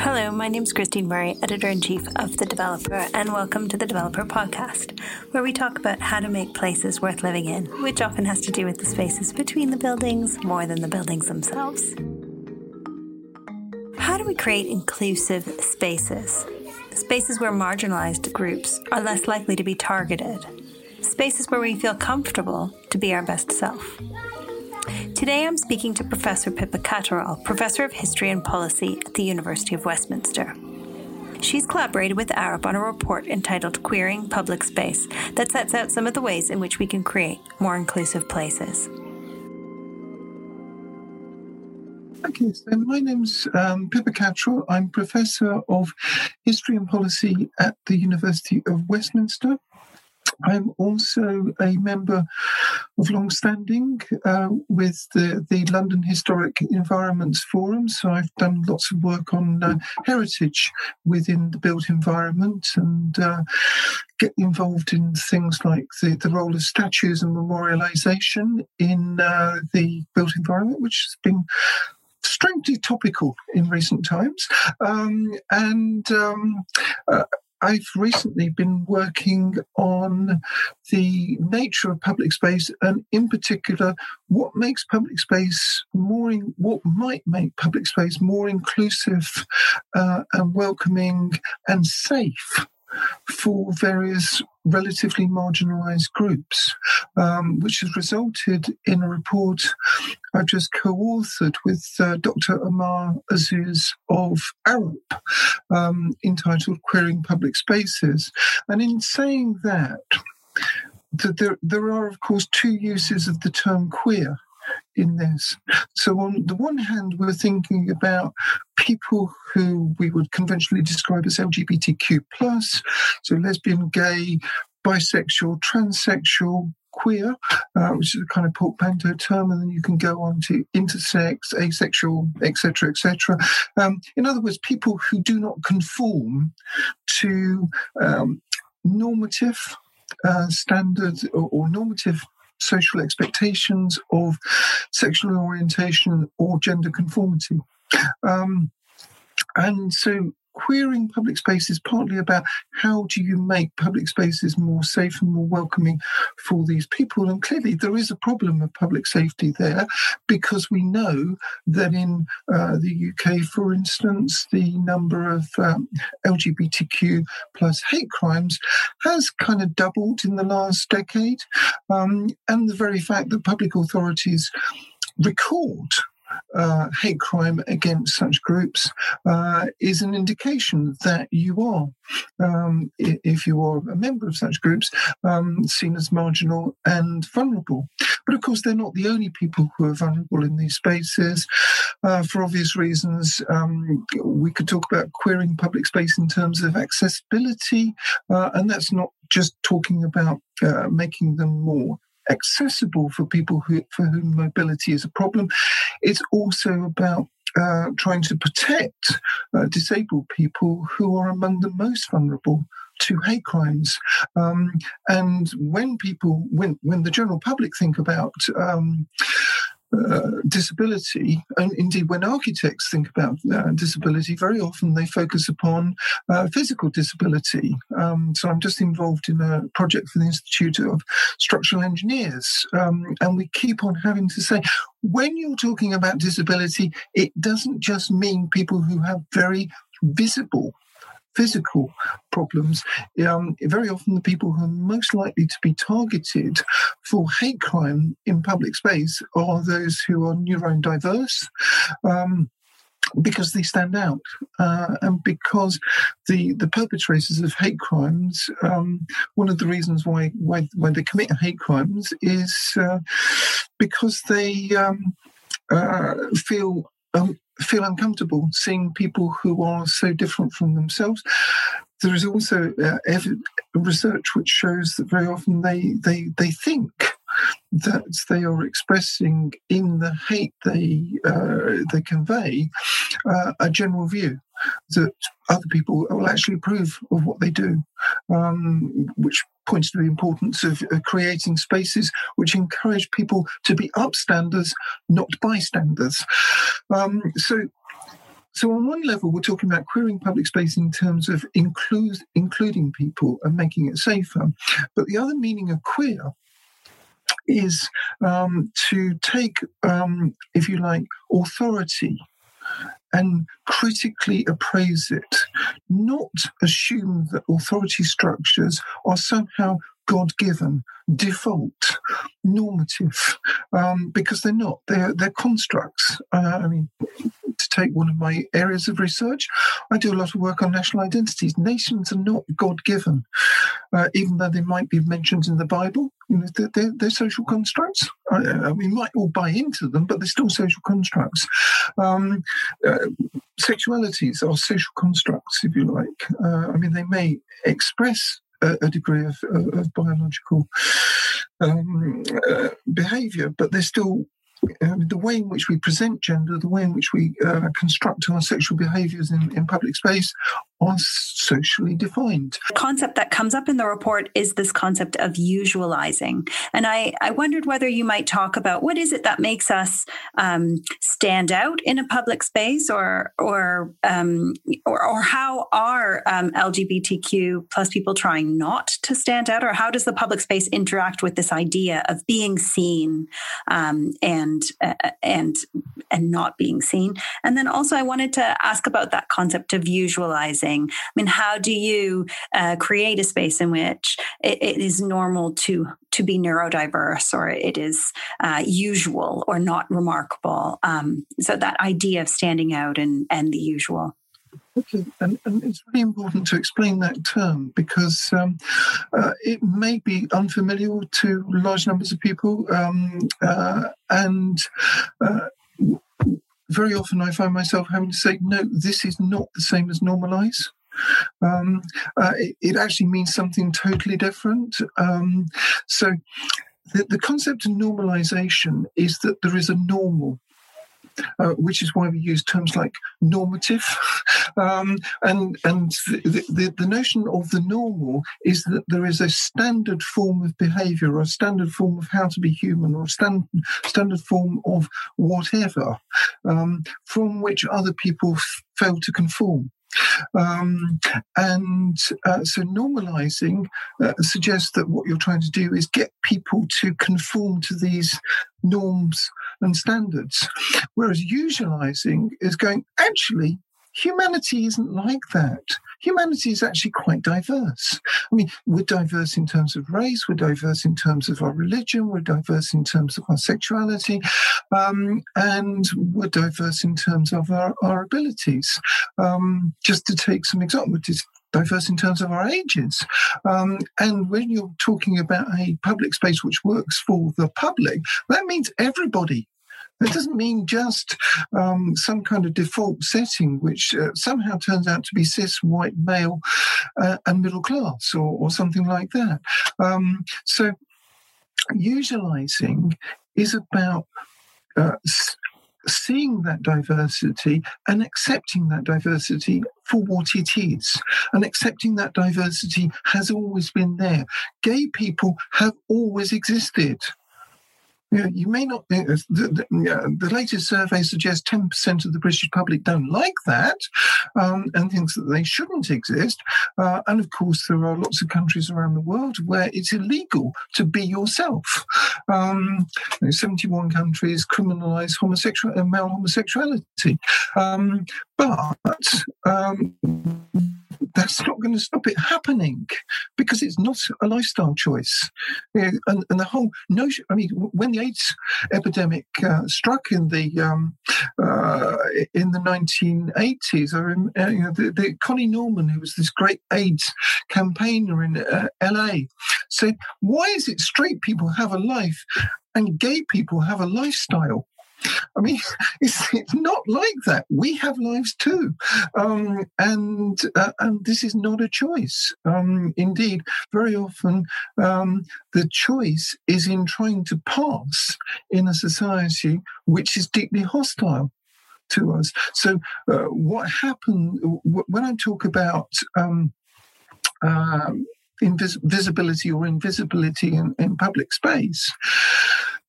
Hello, my name is Christine Murray, editor in chief of The Developer, and welcome to the Developer Podcast, where we talk about how to make places worth living in, which often has to do with the spaces between the buildings more than the buildings themselves. How do we create inclusive spaces? Spaces where marginalized groups are less likely to be targeted. Spaces where we feel comfortable to be our best self. Today I'm speaking to Professor Pippa Catterall, Professor of History and Policy at the University of Westminster. She's collaborated with Arup on a report entitled Queering Public Space that sets out some of the ways in which we can create more inclusive places. Okay, so my name's um, Pippa Catterall. I'm Professor of History and Policy at the University of Westminster. I'm also a member of long-standing uh, with the, the London Historic Environments Forum. So I've done lots of work on uh, heritage within the built environment and uh, get involved in things like the, the role of statues and memorialization in uh, the built environment, which has been strangely topical in recent times. Um, and um, uh, I've recently been working on the nature of public space and, in particular, what makes public space more, in, what might make public space more inclusive uh, and welcoming and safe for various relatively marginalized groups, um, which has resulted in a report I've just co authored with uh, Dr. Omar Azouz of Arup um, entitled Queering Public Spaces. And in saying that, that there, there are, of course, two uses of the term queer in this. So, on the one hand, we're thinking about people who we would conventionally describe as LGBTQ, plus, so lesbian, gay, bisexual, transsexual, queer, uh, which is a kind of portmanteau term, and then you can go on to intersex, asexual, etc., etc. Um, in other words, people who do not conform to um, normative uh, standards or, or normative social expectations of sexual orientation or gender conformity. Um, and so queering public space is partly about how do you make public spaces more safe and more welcoming for these people. And clearly, there is a problem of public safety there because we know that in uh, the UK, for instance, the number of um, LGBTQ plus hate crimes has kind of doubled in the last decade. Um, and the very fact that public authorities record uh, hate crime against such groups uh, is an indication that you are, um, if you are a member of such groups, um, seen as marginal and vulnerable. But of course, they're not the only people who are vulnerable in these spaces. Uh, for obvious reasons, um, we could talk about queering public space in terms of accessibility, uh, and that's not just talking about uh, making them more accessible for people who, for whom mobility is a problem. It's also about uh, trying to protect uh, disabled people who are among the most vulnerable to hate crimes. Um, and when people, when when the general public think about um, uh, disability, and indeed when architects think about uh, disability, very often they focus upon uh, physical disability. Um, so I'm just involved in a project for the Institute of Structural Engineers, um, and we keep on having to say, when you're talking about disability, it doesn't just mean people who have very visible physical problems, um, very often the people who are most likely to be targeted for hate crime in public space are those who are neurodiverse. Um, because they stand out, uh, and because the the perpetrators of hate crimes, um, one of the reasons why why why they commit hate crimes is uh, because they um, uh, feel um, feel uncomfortable seeing people who are so different from themselves. There is also uh, research which shows that very often they, they, they think that they are expressing in the hate they uh, they convey uh, a general view that other people will actually approve of what they do, um, which points to the importance of uh, creating spaces which encourage people to be upstanders, not bystanders. Um, so so on one level, we're talking about queering public space in terms of include, including people and making it safer. But the other meaning of queer is um, to take, um, if you like, authority and critically appraise it, not assume that authority structures are somehow God given, default, normative, um, because they're not. They're, they're constructs. Uh, I mean, to take one of my areas of research, I do a lot of work on national identities. Nations are not God given, uh, even though they might be mentioned in the Bible. You know, they're, they're, they're social constructs. I, we might all buy into them, but they're still social constructs. Um, uh, sexualities are social constructs, if you like. Uh, I mean, they may express a, a degree of, of biological um, uh, behavior, but they're still um, the way in which we present gender, the way in which we uh, construct our sexual behaviors in, in public space are socially defined. The concept that comes up in the report is this concept of usualizing. And I, I wondered whether you might talk about what is it that makes us um, stand out in a public space or or um, or, or, how are um, LGBTQ plus people trying not to stand out or how does the public space interact with this idea of being seen um, and uh, and and not being seen? And then also I wanted to ask about that concept of usualizing I mean, how do you uh, create a space in which it, it is normal to to be neurodiverse or it is uh, usual or not remarkable? Um, so that idea of standing out and and the usual. Okay, and, and, it's really important to explain that term because um, uh, it may be unfamiliar to large numbers of people, um, uh, and uh, very often I find myself having to say, no, this is not the same as normalize. Um, uh, it, it, actually means something totally different. Um, so the, the concept of normalization is that there is a normal uh, which is why we use terms like normative. Um, and and the, the, the, notion of the normal is that there is a standard form of behavior or a standard form of how to be human or a stand, standard form of whatever um, from which other people f- fail to conform. Um, and uh, so normalizing uh, suggests that what you're trying to do is get people to conform to these norms and standards. Whereas usualizing is going, actually, humanity isn't like that. Humanity is actually quite diverse. I mean, we're diverse in terms of race, we're diverse in terms of our religion, we're diverse in terms of our sexuality, um, and we're diverse in terms of our, our abilities. Um, just to take some examples, diverse in terms of our ages. Um, and when you're talking about a public space which works for the public, that means everybody it doesn't mean just um, some kind of default setting, which uh, somehow turns out to be cis, white, male, uh, and middle class, or, or, something like that. Um, so, usualizing is about uh, seeing that diversity and accepting that diversity for what it is, and accepting that diversity has always been there. Gay people have always existed. You, know, you may not. The, the, the, latest survey suggests 10% of the British public don't like that um, and thinks that they shouldn't exist. Uh, and of course, there are lots of countries around the world where it's illegal to be yourself. Um, 71 countries criminalize homosexual, uh, male homosexuality. Um, but um, that's not going to stop it happening because it's not a lifestyle choice. And, and the whole notion, I mean, when the AIDS epidemic uh, struck in the um, uh, in the 1980s, I remember, uh, you know, the, the, Connie Norman, who was this great AIDS campaigner in uh, LA, said, "Why is it straight people have a life and gay people have a lifestyle?" I mean, it's, it's not like that. We have lives too, um, and uh, and this is not a choice. Um, indeed, very often um, the choice is in trying to pass in a society which is deeply hostile to us. So, uh, what happened when I talk about uh, invis- visibility or invisibility in, in public space?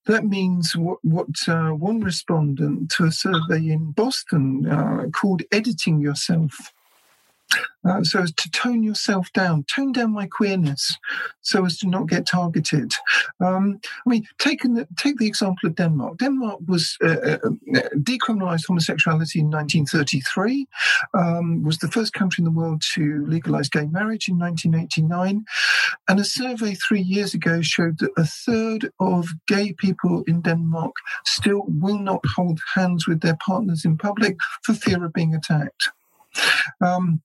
That means what, what uh, one respondent to a survey in Boston uh, called editing yourself uh, so as to tone yourself down, tone down my queerness, so as to not get targeted. Um, I mean, take the, take the example of Denmark. Denmark was uh, uh, decriminalised homosexuality in 1933. Um, was the first country in the world to legalise gay marriage in 1989, and a survey three years ago showed that a third of gay people in Denmark still will not hold hands with their partners in public for fear of being attacked. Um,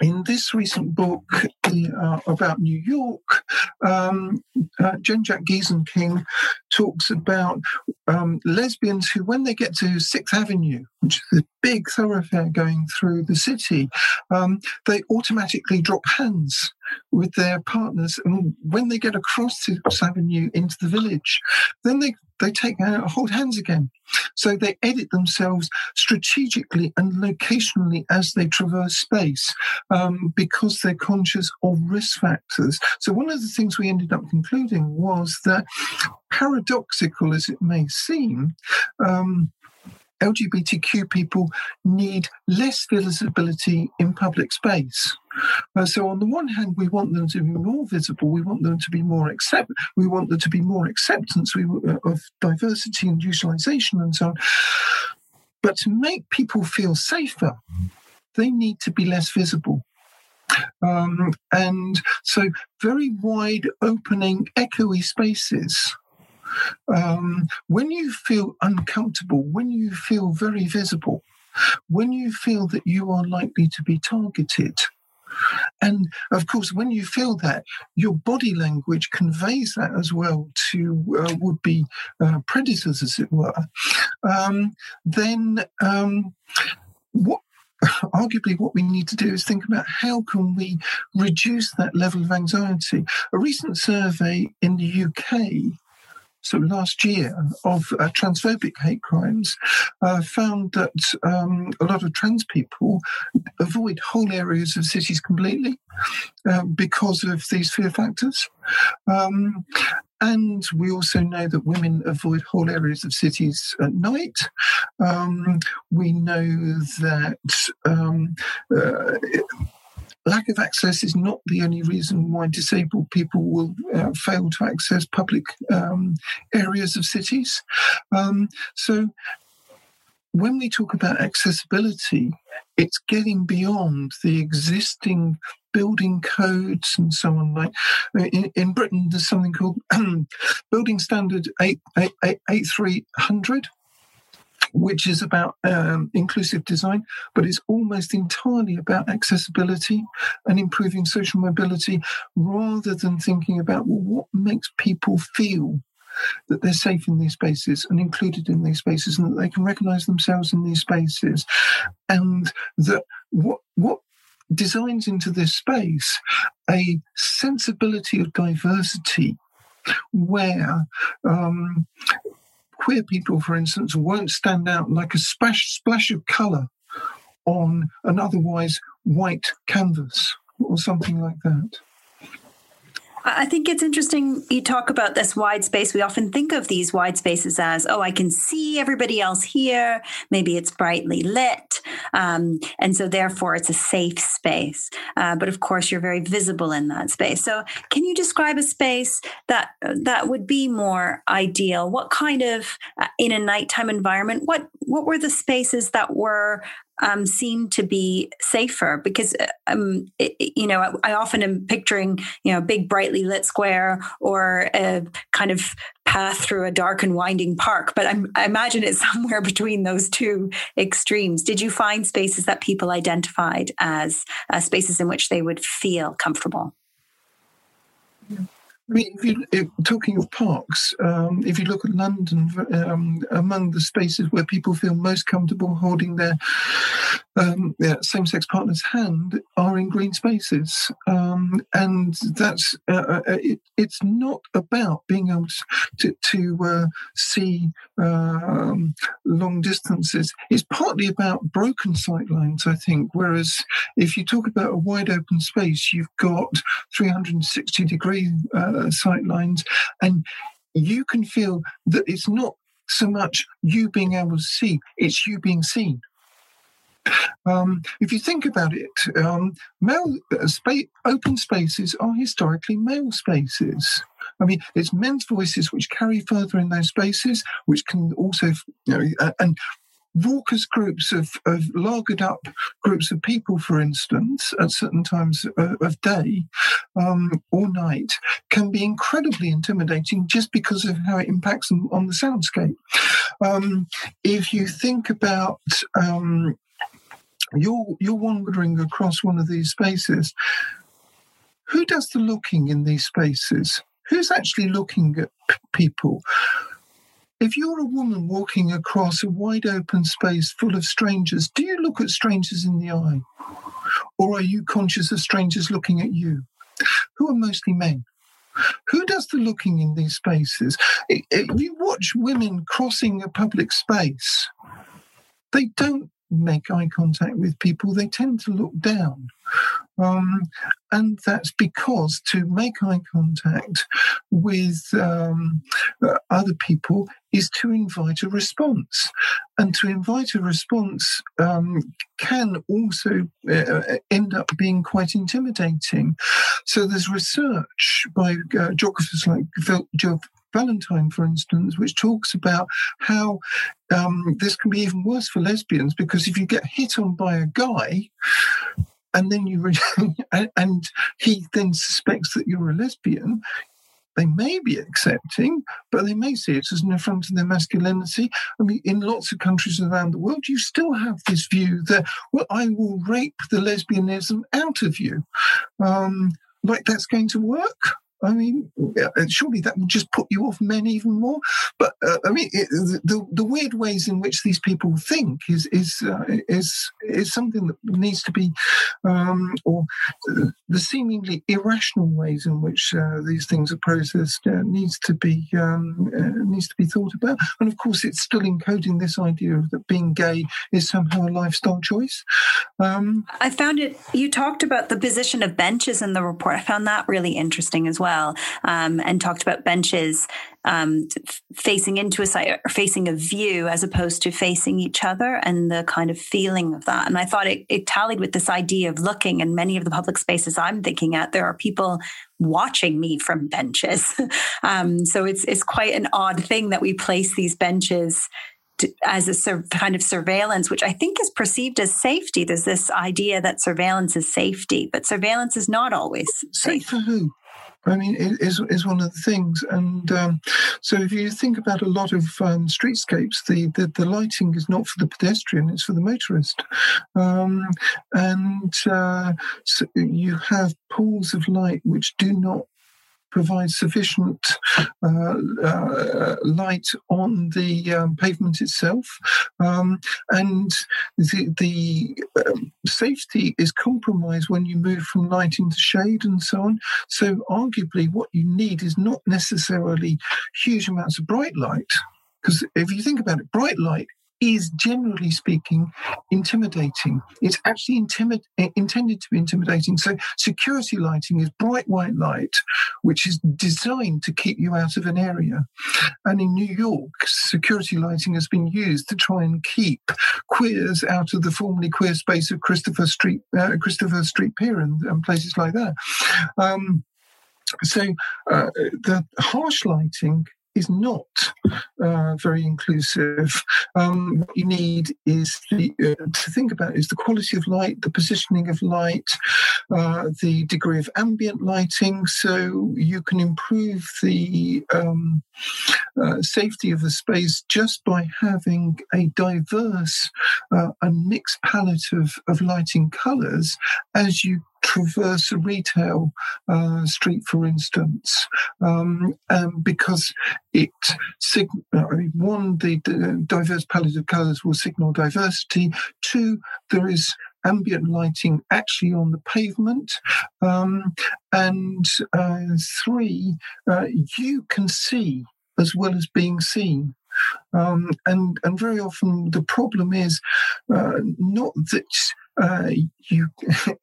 in this recent book uh, about New York, um, uh, Jen Jack Gieseking talks about um, lesbians who, when they get to Sixth Avenue, which is a big thoroughfare going through the city, um, they automatically drop hands with their partners. And when they get across Sixth Avenue into the village, then they they take uh, hold hands again. So they edit themselves strategically and locationally as they traverse space um, because they're conscious of risk factors. So one of the things we ended up concluding was that, paradoxical as it may seem, um, LGBTQ people need less visibility in public space. Uh, so on the one hand, we want them to be more visible. We want them to be more accept. We want there to be more acceptance uh, of diversity and usualization and so on. But to make people feel safer, they need to be less visible. Um, and so, very wide opening, echoey spaces um, when you feel uncomfortable, when you feel very visible, when you feel that you are likely to be targeted, and of course, when you feel that, your body language conveys that as well to uh, would be uh, predators, as it were. Um, then, um, what arguably what we need to do is think about how can we reduce that level of anxiety. A recent survey in the UK so last year of uh, transphobic hate crimes uh, found that um, a lot of trans people avoid whole areas of cities completely um, because of these fear factors. Um, and we also know that women avoid whole areas of cities at night. Um, we know that um, uh, lack of access is not the only reason why disabled people will uh, fail to access public um, areas of cities. Um, so, when we talk about accessibility, it's getting beyond the existing building codes and so on. Like uh, in, in Britain, there's something called Building Standard eight 8300 which is about um, inclusive design, but it's almost entirely about accessibility and improving social mobility rather than thinking about well, what makes people feel that they're safe in these spaces and included in these spaces and that they can recognize themselves in these spaces. And that what what designs into this space a sensibility of diversity where um, queer people, for instance, won't stand out like a splash, splash of colour on an otherwise white canvas or something like that. I think it's interesting you talk about this wide space. We often think of these wide spaces as, oh, I can see everybody else here. Maybe it's brightly lit. Um, and so therefore it's a safe space. Uh, but of course, you're very visible in that space. So can you describe a space that that would be more ideal? What kind of, uh, in a nighttime environment, what, what were the spaces that were um, seem to be safer because uh, um, it, you know I, I, often am picturing you know a big brightly lit square or a kind of path through a dark and winding park but I'm, i imagine it's somewhere between those two extremes did you find spaces that people identified as uh, spaces in which they would feel comfortable. I mean, if you if, talking of parks, um, if you look at London, um, among the spaces where people feel most comfortable holding their um, yeah, same-sex partner's hand are in green spaces, um, and that's uh, uh, it, it's not about being able to to uh, see um, long distances. It's partly about broken sight lines, I think. Whereas if you talk about a wide open space, you've got 360 degree uh, sight lines, and you can feel that it's not so much you being able to see, it's you being seen. Um, if you think about it, um, male uh, open spaces are historically male spaces. I mean, it's men's voices which carry further in those spaces, which can also, you know, uh, and raucous groups of, of lagered up groups of people, for instance, at certain times of day um, or night, can be incredibly intimidating just because of how it impacts on, on the soundscape. Um, if you think about um, you're you're wandering across one of these spaces. Who does the looking in these spaces? Who's actually looking at p- people? If you're a woman walking across a wide open space full of strangers, do you look at strangers in the eye? Or are you conscious of strangers looking at you? Who are mostly men? Who does the looking in these spaces? If you watch women crossing a public space, they don't make eye contact with people, they tend to look down. Um, and that's because to make eye contact with um, uh, other people is to invite a response. And to invite a response um, can also uh, end up being quite intimidating. So there's research by uh, geographers like Valentine, for instance, which talks about how um, this can be even worse for lesbians because if you get hit on by a guy, and then you and he then suspects that you're a lesbian they may be accepting, but they may see it as an affront to their masculinity. I mean, in lots of countries around the world, you still have this view that, well, I will rape the lesbianism out of you. Um, like that's going to work. I mean, surely that would just put you off men even more. But uh, I mean, it, the the weird ways in which these people think is is uh, is is something that needs to be, um, or the seemingly irrational ways in which uh, these things are processed uh, needs to be um, uh, needs to be thought about. And of course, it's still encoding this idea that being gay is somehow a lifestyle choice. Um, I found it. You talked about the position of benches in the report. I found that really interesting as well well, um, and talked about benches um, facing into a site or facing a view as opposed to facing each other and the kind of feeling of that. And I thought it, it tallied with this idea of looking in many of the public spaces I'm thinking at. There are people watching me from benches. um, so it's it's quite an odd thing that we place these benches as a sur- kind of surveillance, which I think is perceived as safety. There's this idea that surveillance is safety, but surveillance is not always safe. Safe for who? I mean, it is, is one of the things. And um, so if you think about a lot of um, streetscapes, the, the, the, lighting is not for the pedestrian, it's for the motorist. Um, and uh, so you have pools of light which do not provide sufficient uh, uh, light on the um, pavement itself, um, and the, the um, safety is compromised when you move from lighting to shade and so on. So, arguably, what you need is not necessarily huge amounts of bright light. Because if you think about it, bright light is generally speaking intimidating. It's actually intimid- intended to be intimidating. So, security lighting is bright white light, which is designed to keep you out of an area. And in New York, security lighting has been used to try and keep queers out of the formerly queer space of Christopher Street, uh, Christopher Street Pier, and, and places like that. Um, so, uh, the harsh lighting is not uh, very inclusive. Um, what you need is the, uh, to think about is the quality of light, the positioning of light, uh, the degree of ambient lighting, so you can improve the um, uh, safety of the space just by having a diverse uh, and mixed palette of, of lighting colours as you traverse a retail uh, street, for instance, um, because it sig- uh, one the, the diverse palette of colours will signal diversity. Two, there is ambient lighting actually on the pavement. Um, and uh, three, uh, you can see as well as being seen. Um, and and very often the problem is uh, not that uh, you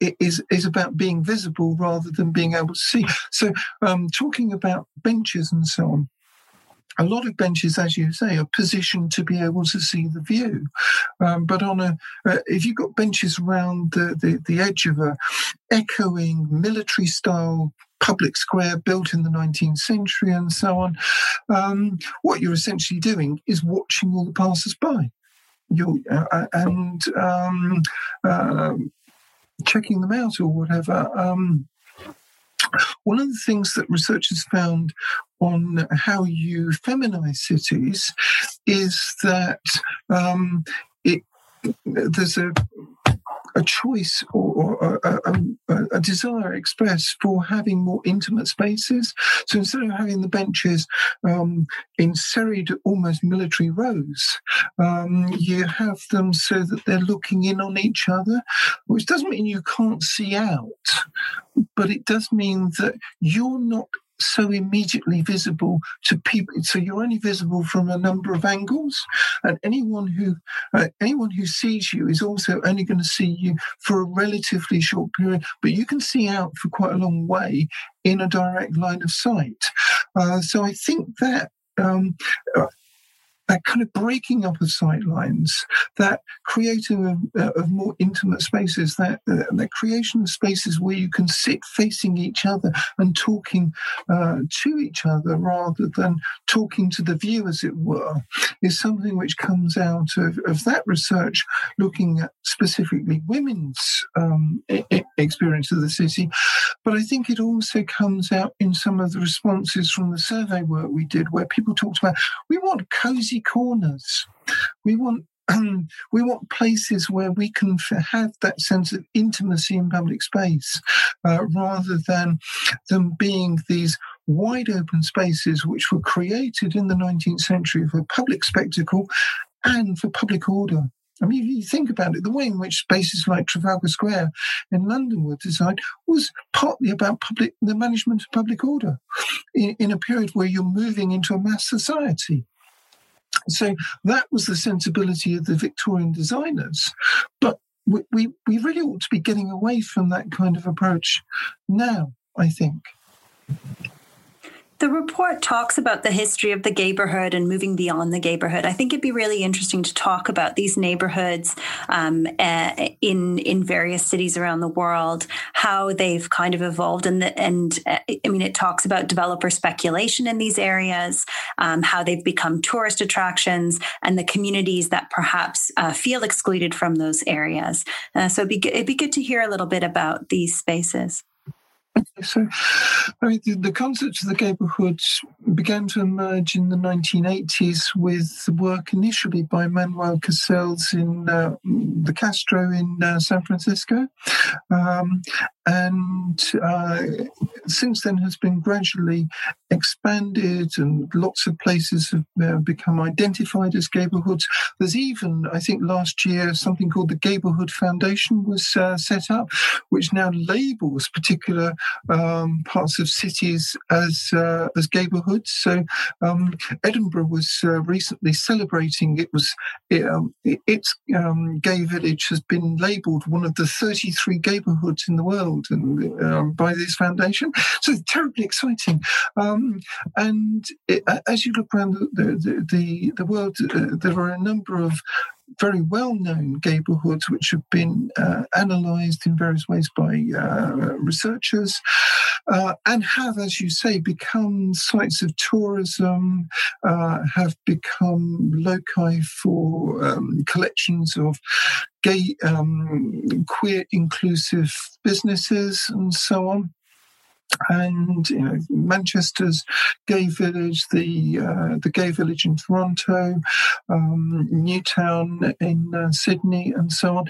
is is about being visible rather than being able to see. So, um, talking about benches and so on. a lot of benches, as you say, are positioned to be able to see the view. Um, but on a, uh, if you've got benches around the, the, the edge of a echoing military style public square built in the 19th century and so on, um, what you're essentially doing is watching all the passers by. You're, uh, uh, and um, uh, checking them out or whatever. Um, one of the things that researchers found on how you feminize cities is that um, it there's a a choice or, or a, a, a, desire expressed for having more intimate spaces. So instead of having the benches um, in serried, almost military rows, um, you have them so that they're looking in on each other, which doesn't mean you can't see out, but it does mean that you're not so immediately visible to people. So you're only visible from a number of angles, and anyone who uh, anyone who sees you is also only going to see you for a relatively short period. But you can see out for quite a long way in a direct line of sight. Uh, so I think that. Um, uh, that kind of breaking up of sight lines, that creating of, uh, of more intimate spaces, that uh, that creation of spaces where you can sit facing each other and talking uh, to each other rather than talking to the view, as it were, is something which comes out of, of that research looking at specifically women's um, experience of the city. But I think it also comes out in some of the responses from the survey work we did, where people talked about we want cozy corners. We want we want places where we can have that sense of intimacy in public space, uh, rather than them being these wide open spaces which were created in the 19th century for public spectacle and for public order. I mean, if you think about it, the way in which spaces like Trafalgar Square in London were designed was partly about public, the management of public order in, in a period where you're moving into a mass society. So that was the sensibility of the Victorian designers. But we, we, we really ought to be getting away from that kind of approach now, I think. The report talks about the history of the gayborhood and moving beyond the gayborhood. I think it'd be really interesting to talk about these gayborhoods um, uh, in in various cities around the world, how they've kind of evolved, and the, and uh, I mean, it talks about developer speculation in these areas, um, how they've become tourist attractions, and the communities that perhaps uh, feel excluded from those areas. Uh, so it'd be, it'd be good to hear a little bit about these spaces. So, I mean, the, the concept of the gayborhoods began to emerge in the 1980s with work initially by Manuel Castells in uh, the Castro in uh, San Francisco. Um, and uh, since then has been gradually expanded and lots of places have uh, become identified as gayborhoods. There's even, I think last year, something called the Gayborhood Foundation was uh, set up, which now labels particular um, parts of cities as uh, as gayborhoods. So um, Edinburgh was uh, recently celebrating. It was it, um, its um, gay village has been labelled one of the 33 gayborhoods in the world, and um, by this foundation. So terribly exciting. Um, and it, as you look around the the, the, the world, uh, there are a number of very well known gayborhoods which have been uh, analysed in various ways by uh, researchers uh, and have, as you say, become sites of tourism, uh, have become loci for um, collections of gay, um, queer inclusive businesses and so on and you know Manchester's gay village, the uh, the gay village in Toronto, um, Newtown in uh, Sydney, and so on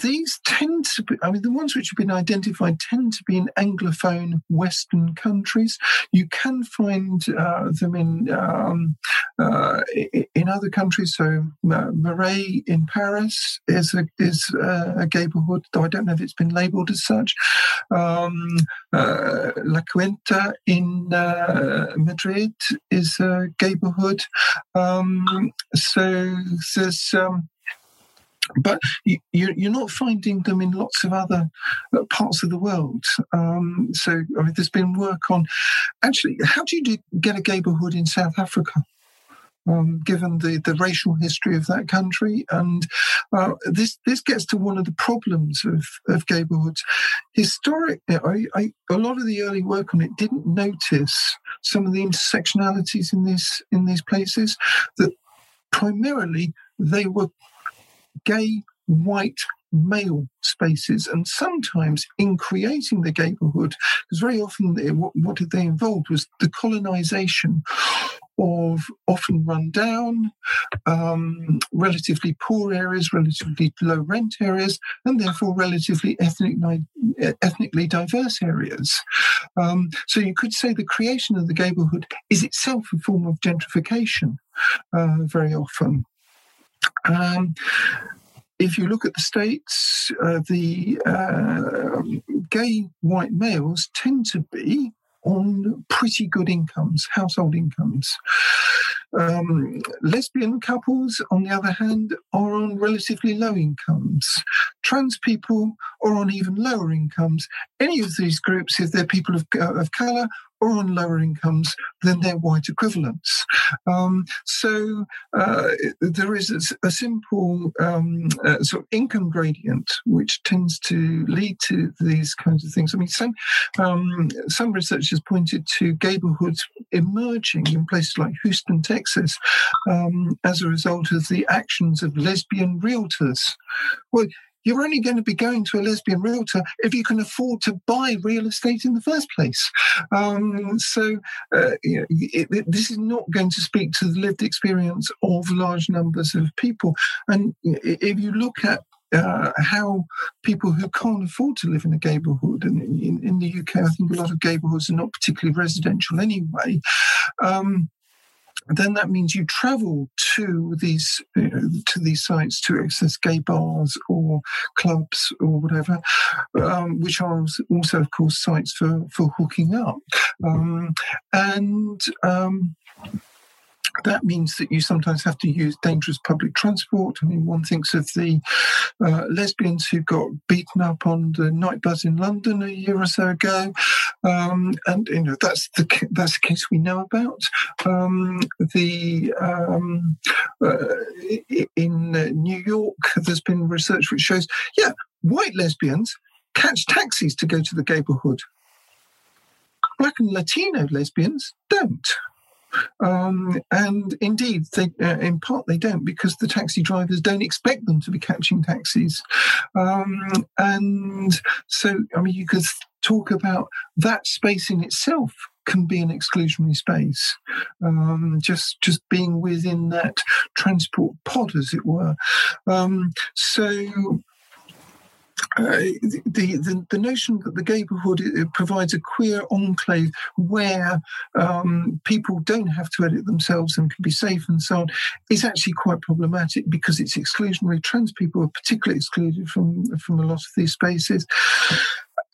these tend to be, I mean, the ones which have been identified tend to be in Anglophone Western countries. You can find uh, them in um, uh, in other countries. So uh, Marais in Paris is a is a gayborhood, though I don't know if it's been labelled as such. Um, uh, La Chueca in uh, Madrid is a gayborhood. Um, so there's um, but you, are not finding them in lots of other uh, parts of the world. Um, so I mean, there's been work on actually how do you do, get a gayborhood in South Africa? Um, given the, the racial history of that country. And uh, this this gets to one of the problems of, of gayborhoods. Historically, I, I, a lot of the early work on it didn't notice some of the intersectionalities in these in these places. That primarily they were gay white male spaces and sometimes in creating the gayborhood because very often they, what, what did they involve was the colonization of often run down, um, relatively poor areas, relatively low rent areas, and therefore relatively ethnic, ethnically diverse areas. Um, so you could say the creation of the gayborhood is itself a form of gentrification uh, very often. Um, if you look at the states, uh, the uh, gay white males tend to be on pretty good incomes, household incomes. Um, lesbian couples, on the other hand, are on relatively low incomes. Trans people are on even lower incomes. Any of these groups, if they're people of, uh, of colour, or on lower incomes than their white equivalents. Um, so uh, there is a, a simple um, uh, sort of income gradient which tends to lead to these kinds of things. I mean, some um, some researchers pointed to gayborhoods emerging in places like Houston, Texas, um, as a result of the actions of lesbian realtors. Well, you're only going to be going to a lesbian realtor if you can afford to buy real estate in the first place. Um, so uh, it, it, this is not going to speak to the lived experience of large numbers of people. And if you look at uh, how people who can't afford to live in a gayborhood, and in, in, the UK, I think a lot of gayborhoods are not particularly residential anyway. Um, then that means you travel to these to these sites to access gay bars or clubs or whatever, um, which are also, of course, sites for for hooking up, um, and. Um, that means that you sometimes have to use dangerous public transport. I mean, one thinks of the uh, lesbians who got beaten up on the night bus in London a year or so ago, um, and you know that's the that's the case we know about. Um, the um, uh, in New York, there's been research which shows, yeah, white lesbians catch taxis to go to the gayborhood. Black and Latino lesbians don't. Um, and indeed, they, uh, in part, they don't because the taxi drivers don't expect them to be catching taxis. Um, and so, I mean, you could talk about that space in itself can be an exclusionary space. Um, just just being within that transport pod, as it were. Um, so uh, the, the, the notion that the gayborhood provides a queer enclave where um, people don't have to edit themselves and can be safe and so on is actually quite problematic because it's exclusionary. Trans people are particularly excluded from from a lot of these spaces,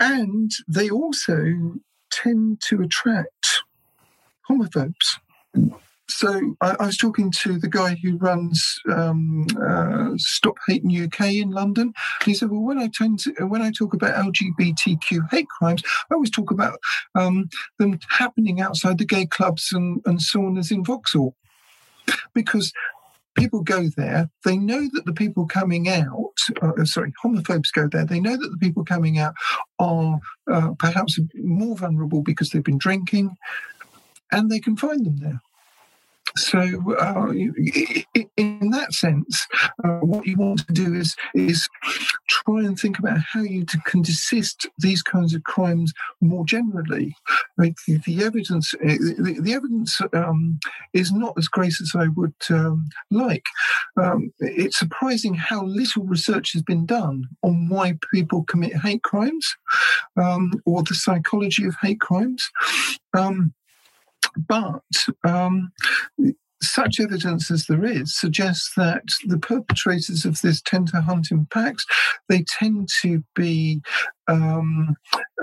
and they also tend to attract homophobes so I, I, was talking to the guy who runs um, uh, Stop Hate UK in London. He said, "Well, when I to, when I talk about LGBTQ hate crimes, I always talk about um, them happening outside the gay clubs and, and saunas in Vauxhall, because." People go there. They know that the people coming out, uh, sorry, homophobes go there. They know that the people coming out are uh, perhaps more vulnerable because they've been drinking, and they can find them there. So, uh, in that sense, uh, what you want to do is is try and think about how you can desist these kinds of crimes more generally. Like the, the, evidence, uh, the, the evidence um, is not as great as I would um, like. Um, it's surprising how little research has been done on why people commit hate crimes um, or the psychology of hate crimes. Um, but um, such evidence as there is suggests that the perpetrators of this tend to hunt in packs. They tend to be um,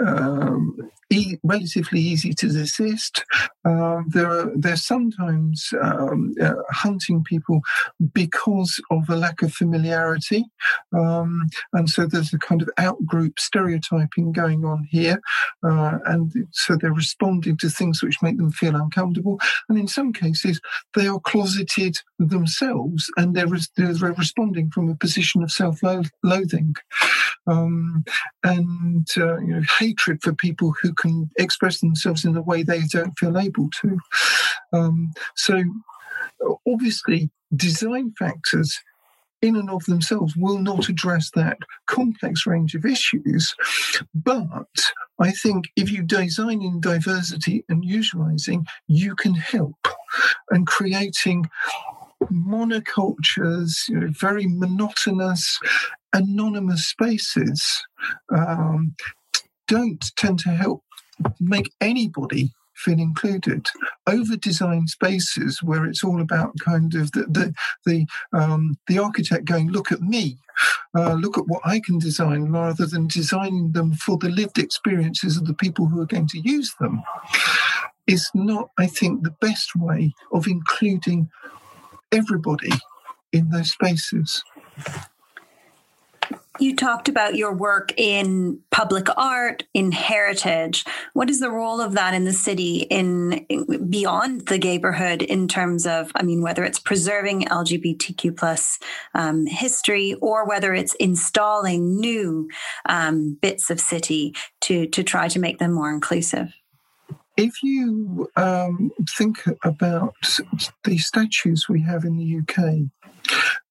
um, e- relatively easy to desist. Um, there are they're sometimes um, uh, hunting people because of a lack of familiarity, um, and so there's a kind of outgroup stereotyping going on here, uh, and so they're responding to things which make them feel uncomfortable, and in some cases they are closeted themselves, and they're, they're responding from a position of self-loathing um, and uh, you know, hatred for people who can express themselves in the way they don't feel able to. Um, so, obviously, design factors in and of themselves will not address that complex range of issues. But I think if you design in diversity and usualizing, you can help and creating monocultures, you know, very monotonous, anonymous spaces um, don't tend to help make anybody feel included. Over designed spaces where it's all about kind of the the the, um, the architect going, look at me, uh, look at what I can design, rather than designing them for the lived experiences of the people who are going to use them, is not, I think, the best way of including everybody in those spaces. You talked about your work in public art, in heritage. What is the role of that in the city in, in beyond the neighborhood in terms of, I mean, whether it's preserving LGBTQ plus um, history or whether it's installing new um, bits of city to to try to make them more inclusive? If you um, think about the statues we have in the UK,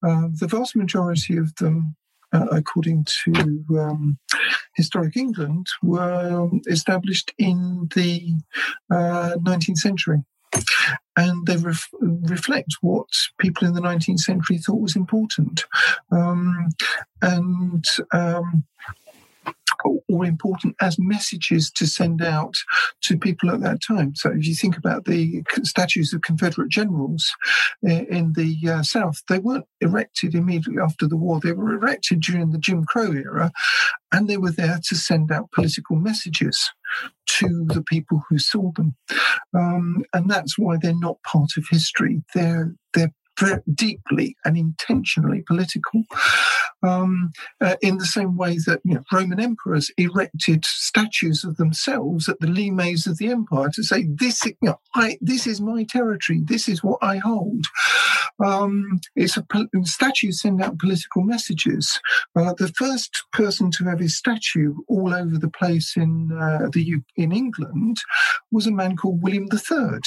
uh, the vast majority of them, uh, according to um, Historic England, were established in the uh, 19th century. And they ref- reflect what people in the 19th century thought was important. Um, and or important as messages to send out to people at that time. So if you think about the statues of Confederate generals eh, in the uh, South, they weren't erected immediately after the war. They were erected during the Jim Crow era, and they were there to send out political messages to the people who saw them. Um, and that's why they're not part of history. They're they're deeply and intentionally political. Um, uh, in the same way that you know, Roman emperors erected statues of themselves at the limes of the empire to say, "This, you know, I, this is my territory. This is what I hold." Um, it's a statue send out political messages. Uh, the first person to have his statue all over the place in uh, the in England was a man called William III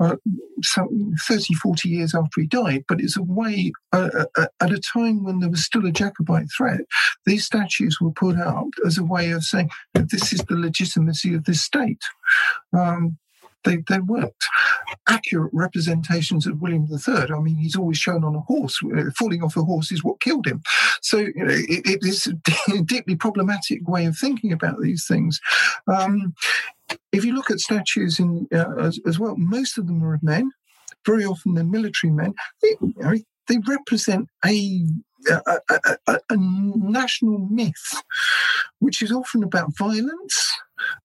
uh, some 30, 40 years after he died, but it's a way, uh, uh, at a time when there was still a Jacobite threat, these statues were put up as a way of saying that this is the legitimacy of this state. Um, they, they weren't accurate representations of William III. I mean, he's always shown on a horse. Uh, falling off a horse is what killed him. So you know, it, it is a deeply problematic way of thinking about these things. Um, if you look at statues in, uh, as, as, well, most of them are of men. Very often they're military men. They, you know, they represent a a, a, a, national myth, which is often about violence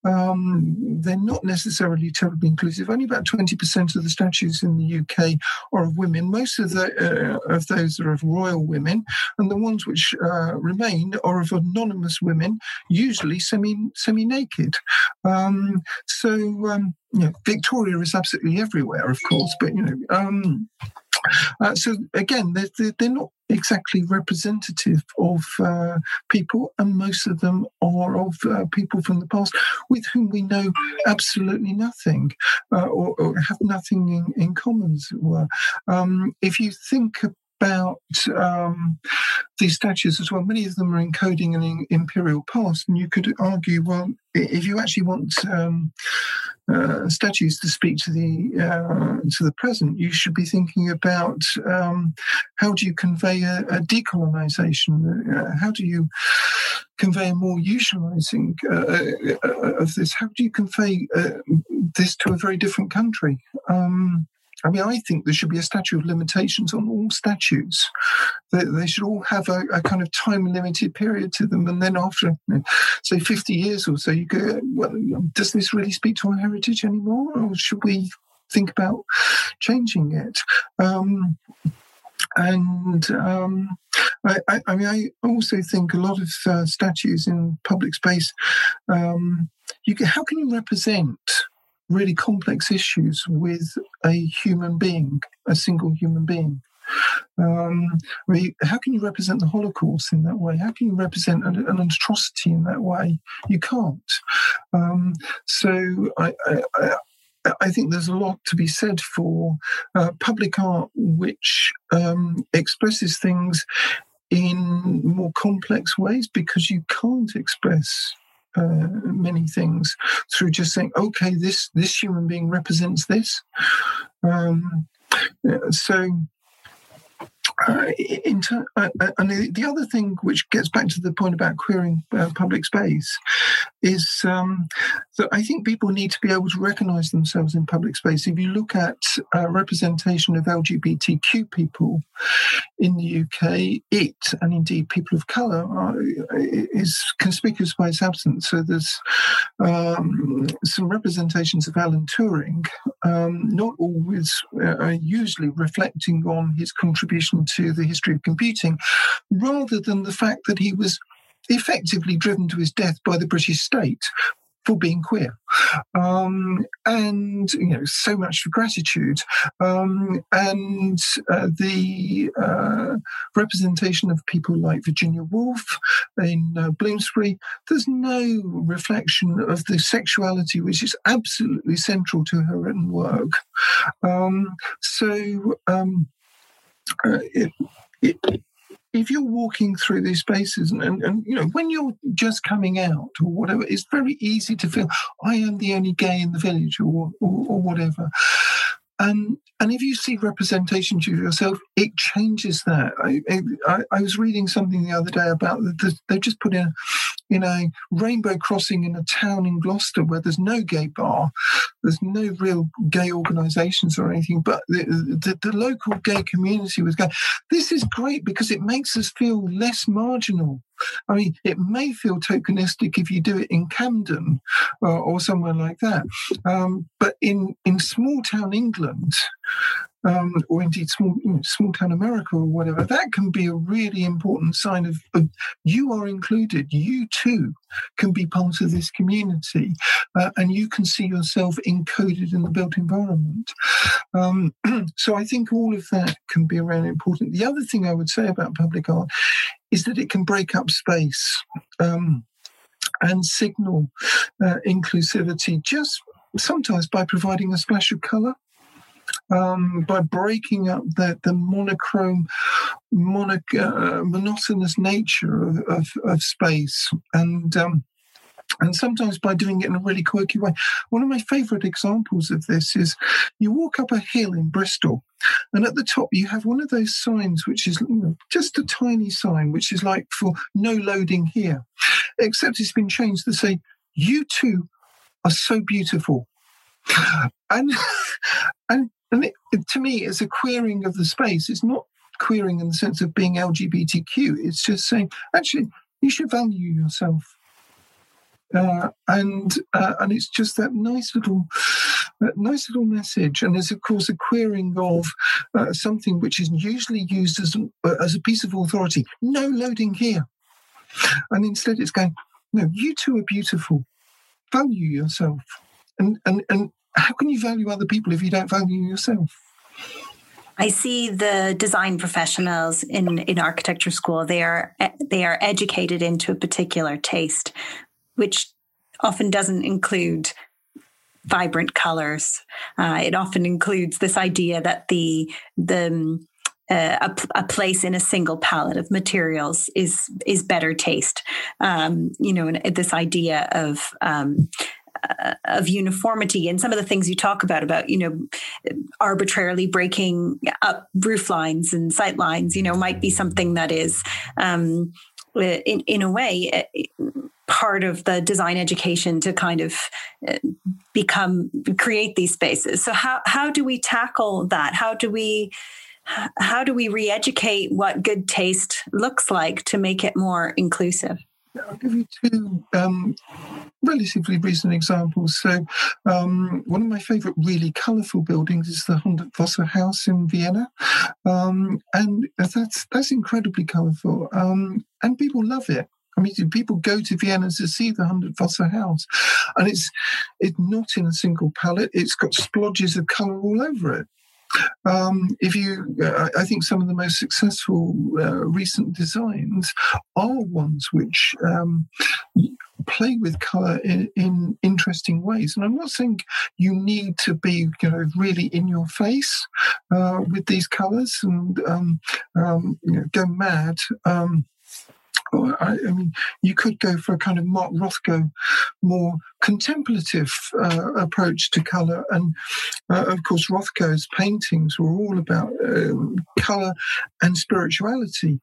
um, they're not necessarily terribly inclusive. Only about 20% of the statues in the UK are of women. Most of, the, uh, of those are of royal women, and the ones which uh, remain are of anonymous women, usually semi semi naked. Um, so um, you know, Victoria is absolutely everywhere, of course, but you know. Uh, so again, they're, they're, not exactly representative of uh, people, and most of them are of uh, people from the past with whom we know absolutely nothing uh, or, or, have nothing in, in common, as it were. Um, if you think about um, these statues as well. Many of them are encoding an imperial past, and you could argue, well, if you actually want um, uh, statues to speak to the uh, to the present, you should be thinking about um, how do you convey a, a decolonization? Uh, how do you convey a more usualizing uh, uh, of this? How do you convey uh, this to a very different country? Um, I mean, I think there should be a statute of limitations on all statutes. They, they should all have a, a, kind of time limited period to them. And then after, you know, say, 50 years or so, you go, well, does this really speak to our heritage anymore? Or should we think about changing it? Um, and um, I, I, mean, I also think a lot of uh, statues in public space. Um, you can, how can you represent really complex issues with a human being, a single human being? Um, how can you represent the Holocaust in that way? How can you represent an, an atrocity in that way? You can't. Um, so I, I, I think there's a lot to be said for uh, public art which um, expresses things in more complex ways because you can't express uh, many things through just saying, okay, this this human being represents this. Um, so uh, ter- uh, uh, and the, the, other thing, which gets back to the point about queering uh, public space, is um, that I think people need to be able to recognise themselves in public space. If you look at uh, representation of LGBTQ people in the UK, it and indeed people of colour is conspicuous by its absence. So there's um, some representations of Alan Turing, um, not always usually reflecting on his contribution to the history of computing, rather than the fact that he was effectively driven to his death by the British state for being queer. Um, and, you know, so much for gratitude. Um, and uh, the uh, representation of people like Virginia Woolf in uh, Bloomsbury, there's no reflection of the sexuality which is absolutely central to her written work. Um, so, um, uh, it, it, if you're walking through these spaces and, and, and, you know when you're just coming out or whatever it's very easy to feel i am the only gay in the village or, or, or whatever and and if you see representations of yourself, it changes that. I, I, I was reading something the other day about the, they've just put in, in a rainbow crossing in a town in Gloucester where there's no gay bar, there's no real gay organisations or anything, but the, the, the local gay community was going. This is great because it makes us feel less marginal. I mean, it may feel tokenistic if you do it in Camden or, uh, or somewhere like that, um, but in in small town England, um, or indeed small small town America or whatever, that can be a really important sign of, of, you are included. You too can be part of this community, uh, and you can see yourself encoded in the built environment. Um, so I think all of that can be really important. The other thing I would say about public art is that it can break up space. Um, and signal uh, inclusivity just sometimes by providing a splash of color um, by breaking up the, the monochrome, monoc- uh, monotonous nature of, of, of space. And um, and sometimes by doing it in a really quirky way. One of my favourite examples of this is you walk up a hill in Bristol, and at the top you have one of those signs, which is just a tiny sign, which is like for no loading here, except it's been changed to say, You two are so beautiful. And and and it, to me, it's a queering of the space. It's not queering in the sense of being LGBTQ. It's just saying, actually, you should value yourself. Uh, and uh, and it's just that nice little nice little message. And there's of course a querying of uh, something which is usually used as uh, as a piece of authority. No loading here. And instead it's going no you two are beautiful. Value yourself. And and and how can you value other people if you don't value yourself? I see the design professionals in, in architecture school. They are they are educated into a particular taste, which often doesn't include vibrant colors. Uh, it often includes this idea that the the um, uh, a, a, place in a single palette of materials is is better taste. Um, you know, and this idea of um, uh, of uniformity and some of the things you talk about about you know arbitrarily breaking up roof lines and sight lines you know might be something that is um, in in a way part of the design education to kind of uh, become create these spaces. So how how do we tackle that? How do we how do we re-educate what good taste looks like to make it more inclusive? I'll give you two um, relatively recent examples. So, um, one of my favourite really colourful buildings is the Hundertwasser House in Vienna, um, and that's that's incredibly colourful, um, and people love it. I mean, people go to Vienna to see the Hundertwasser House, and it's it's not in a single palette. It's got splodges of colour all over it. Um, if you, uh, I think some of the most successful uh, recent designs are ones which um, play with color in, in, interesting ways. And I'm not saying you need to be, you know, really in your face uh, with these colors and um, um you know, go mad. Um, I, I, mean, you could go for a kind of Mark Rothko, more contemplative uh, approach to colour. And uh, of course, Rothko's paintings were all about um, colour and spirituality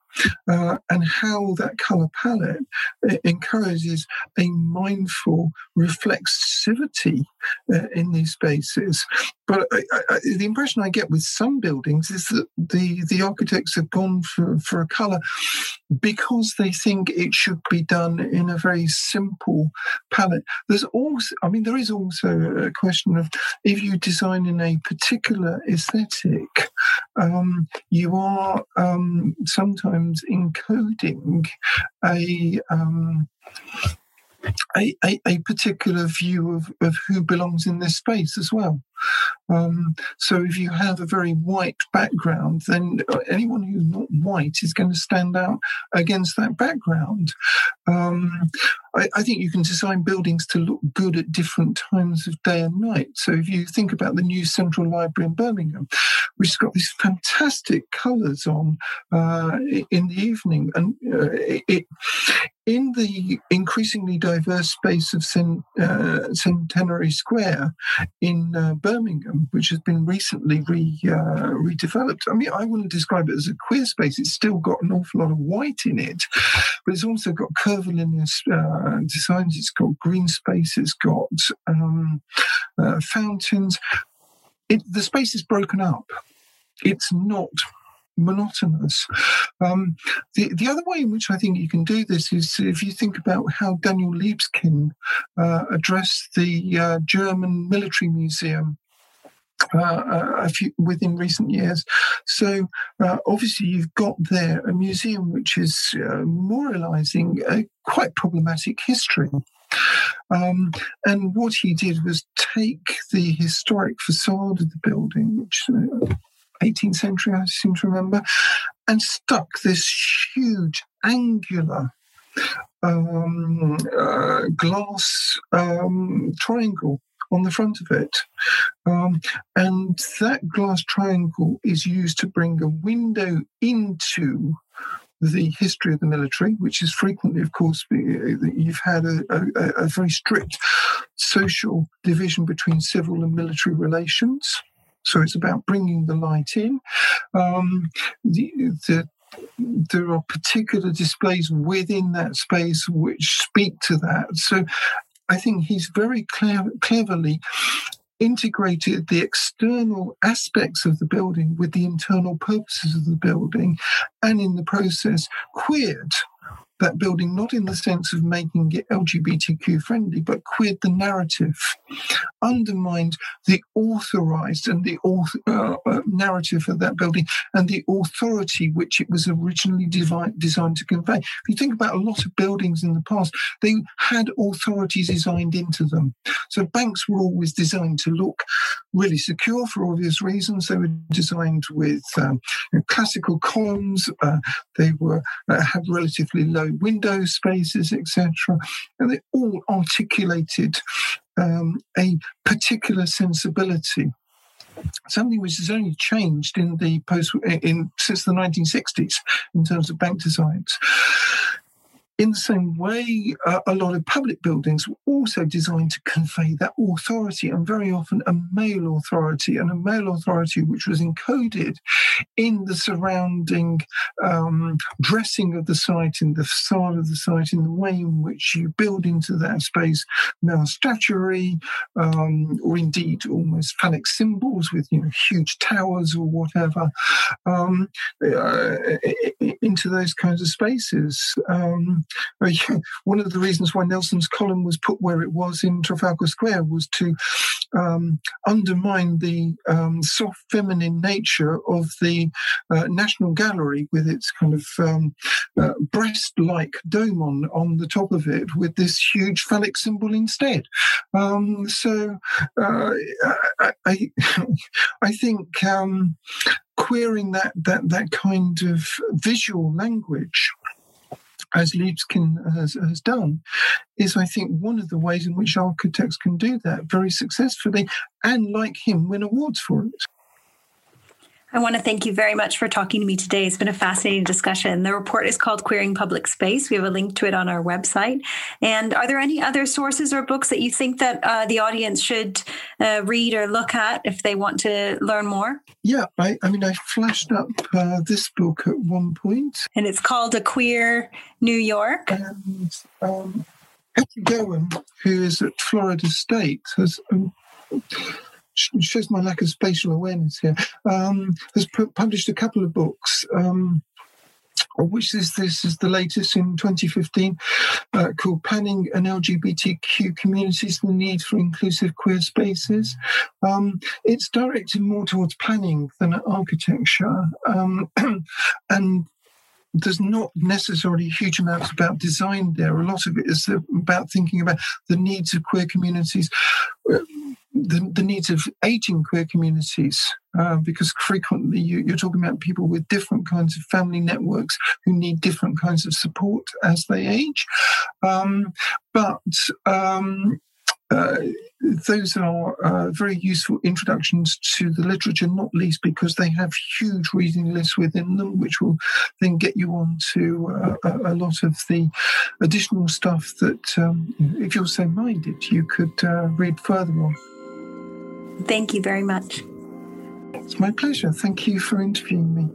uh, and how that colour palette uh, encourages a mindful reflexivity uh, in these spaces. But I, I, the impression I get with some buildings is that the, the architects have gone for, for a colour because they think it should be done in a very simple palette. There's also, I mean, there is also a question of if you design in a particular aesthetic, um, you are um, sometimes encoding a. Um, a, a, a, particular view of, of who belongs in this space as well. Um, so if you have a very white background, then anyone who's not white is going to stand out against that background. Um, I, I, think you can design buildings to look good at different times of day and night. So if you think about the new Central Library in Birmingham, which has got these fantastic colours on uh, in the evening, and uh, it, in the increasingly diverse space of Cent, uh, Centenary Square in uh, Birmingham, which has been recently re, uh, redeveloped. I mean, I wouldn't describe it as a queer space. It's still got an awful lot of white in it, but it's also got curvilinear uh, designs. It's got green space. It's got um, uh, fountains. It, the space is broken up. It's not monotonous. Um, the, the other way in which I think you can do this is if you think about how Daniel Libeskind uh, addressed the uh, German military museum uh, uh, few, within recent years. So uh, obviously you've got there a museum which is uh, memorializing a quite problematic history. Um, and what he did was take the historic facade of the building, which 18th uh, century, I seem to remember, and stuck this huge angular um, uh, glass um, triangle on the front of it. Um, and that glass triangle is used to bring a window into the history of the military, which is frequently, of course, you've had a, a, a very strict social division between civil and military relations. So it's about bringing the light in. Um, the, the there are particular displays within that space which speak to that. So I think he's very clever, cleverly integrated the external aspects of the building with the internal purposes of the building, and in the process, queered that building, not in the sense of making it LGBTQ friendly, but queered the narrative, undermined the authorized and the author, uh, uh, narrative of that building and the authority which it was originally designed to convey. If you think about a lot of buildings in the past, they had authorities designed into them. So banks were always designed to look really secure for obvious reasons. They were designed with um, classical columns. Uh, they were uh, had relatively low window spaces, etc. And they all articulated um, a particular sensibility something which has only changed in the post in since the 1960s in terms of bank designs. In the same way, uh, a lot of public buildings were also designed to convey that authority, and very often a male authority, and a male authority which was encoded in the surrounding um, dressing of the site, in the facade of the site, in the way in which you build into that space male statuary, um, or indeed almost phallic symbols with you know huge towers or whatever, um, uh, into those kinds of spaces. Um, one of the reasons why Nelson's column was put where it was in Trafalgar Square was to um, undermine the um, soft feminine nature of the uh, National Gallery with its kind of um, uh, breast-like dome on, on the top of it with this huge phallic symbol instead. Um, so uh, I, I, I, think um, queering that, that, that kind of visual language as Libeskind has, has, done, is I think one of the ways in which architects can do that very successfully and, like him, win awards for it. I want to thank you very much for talking to me today. It's been a fascinating discussion. The report is called Queering Public Space. We have a link to it on our website. And are there any other sources or books that you think that uh, the audience should uh, read or look at if they want to learn more? Yeah, I, I mean, I flashed up uh, this book at one point. And it's called A Queer New York. And um, Doan, who is at Florida State, has. Um, shows my lack of spatial awareness here, um, has published a couple of books. Um, which is this is the latest in 2015 uh, called Planning and LGBTQ Communities the Need for Inclusive Queer Spaces. Um, it's directed more towards planning than architecture. Um, and there's not necessarily huge amounts about design there. A lot of it is about thinking about the needs of queer communities the, the needs of aging queer communities, uh, because frequently you, are talking about people with different kinds of family networks who need different kinds of support as they age. Um, but um, uh, those are uh, very useful introductions to the literature, not least because they have huge reading lists within them, which will then get you on to uh, a, a, lot of the additional stuff that, um, if you're so minded, you could uh, read further on. Thank you very much. It's my pleasure. Thank you for interviewing me.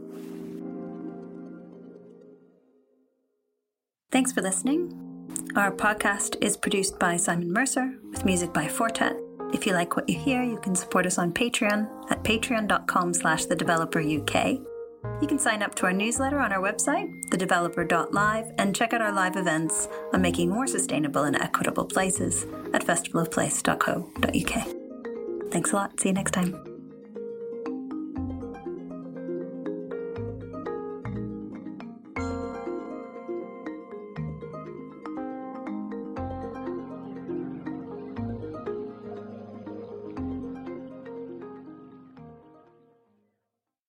Thanks for listening. Our podcast is produced by Simon Mercer with music by Fortet. If you like what you hear, you can support us on Patreon at patreon.com slash the developer UK. You can sign up to our newsletter on our website, thedeveloper.live, and check out our live events on making more sustainable and equitable places at festivalofplace.co.uk. Thanks a lot. See you next time.